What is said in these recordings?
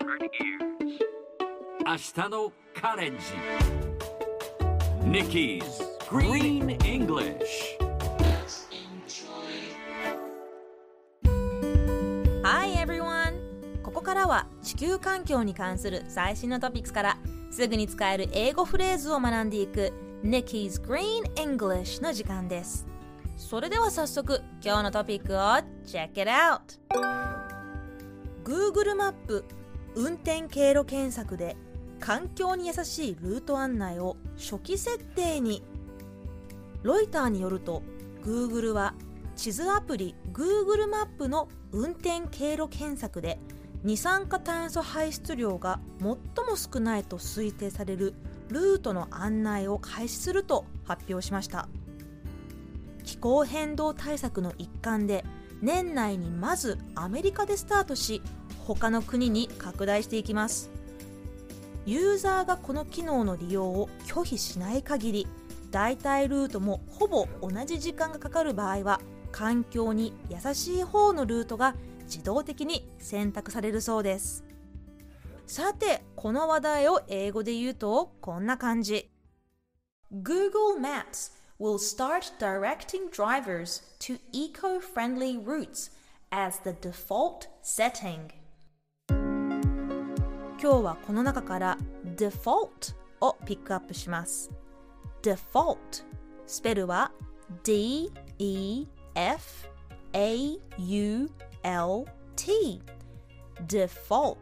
明日のカレンジ Nikki's Green English Hi everyone! ここからは地球環境に関する最新のトピックスからすぐに使える英語フレーズを学んでいく Nikki's Green English の時間ですそれでは早速今日のトピックを Check it out! Google マップ運転経路検索で環境に優しいルート案内を初期設定に。ロイターによると Google は地図アプリ Google マップの運転経路検索で二酸化炭素排出量が最も少ないと推定されるルートの案内を開始すると発表しました。気候変動対策の一環で年内にまずアメリカでスタートし他の国に拡大していきます。ユーザーがこの機能の利用を拒否しない限り代替ルートもほぼ同じ時間がかかる場合は環境に優しい方のルートが自動的に選択されるそうです。さてこの話題を英語で言うとこんな感じ。Google Maps will start directing drivers to eco-friendly routes as the default setting. 今日はこの中から default をピックアップします。default スペルは D-E-F-A-U-L-T default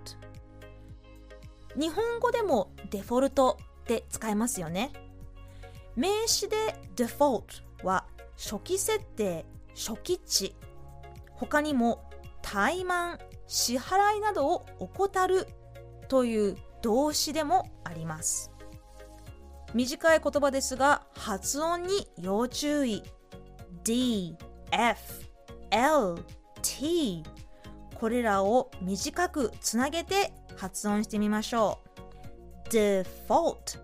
日本語でもデフォルトって使えますよね。名詞で default は初期設定初期値。他にも怠慢支払いなどを怠るという動詞でもあります。短い言葉ですが発音に要注意。D, F, L, T これらを短くつなげて発音してみましょう。Default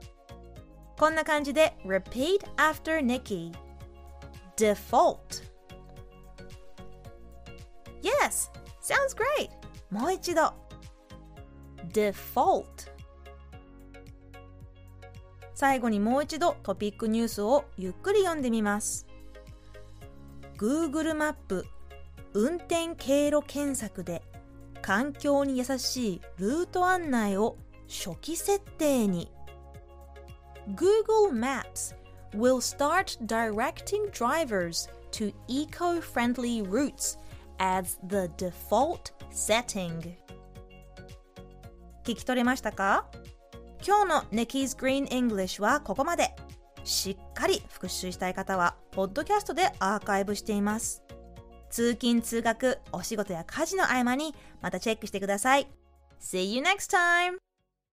こんな感じで Repeat after Nikki Default Yes! Sounds great! もう一度。Default 最後にもう一度トピックニュースをゆっくり読んでみます Google マップ運転経路検索で環境に優しいルート案内を初期設定に Google Maps will start directing drivers to eco-friendly routes as the default setting 聞き取れましたか？今日の Nikki's Green English はここまで。しっかり復習したい方は、ポッドキャストでアーカイブしています。通勤・通学、お仕事や家事の合間にまたチェックしてください。See you next time!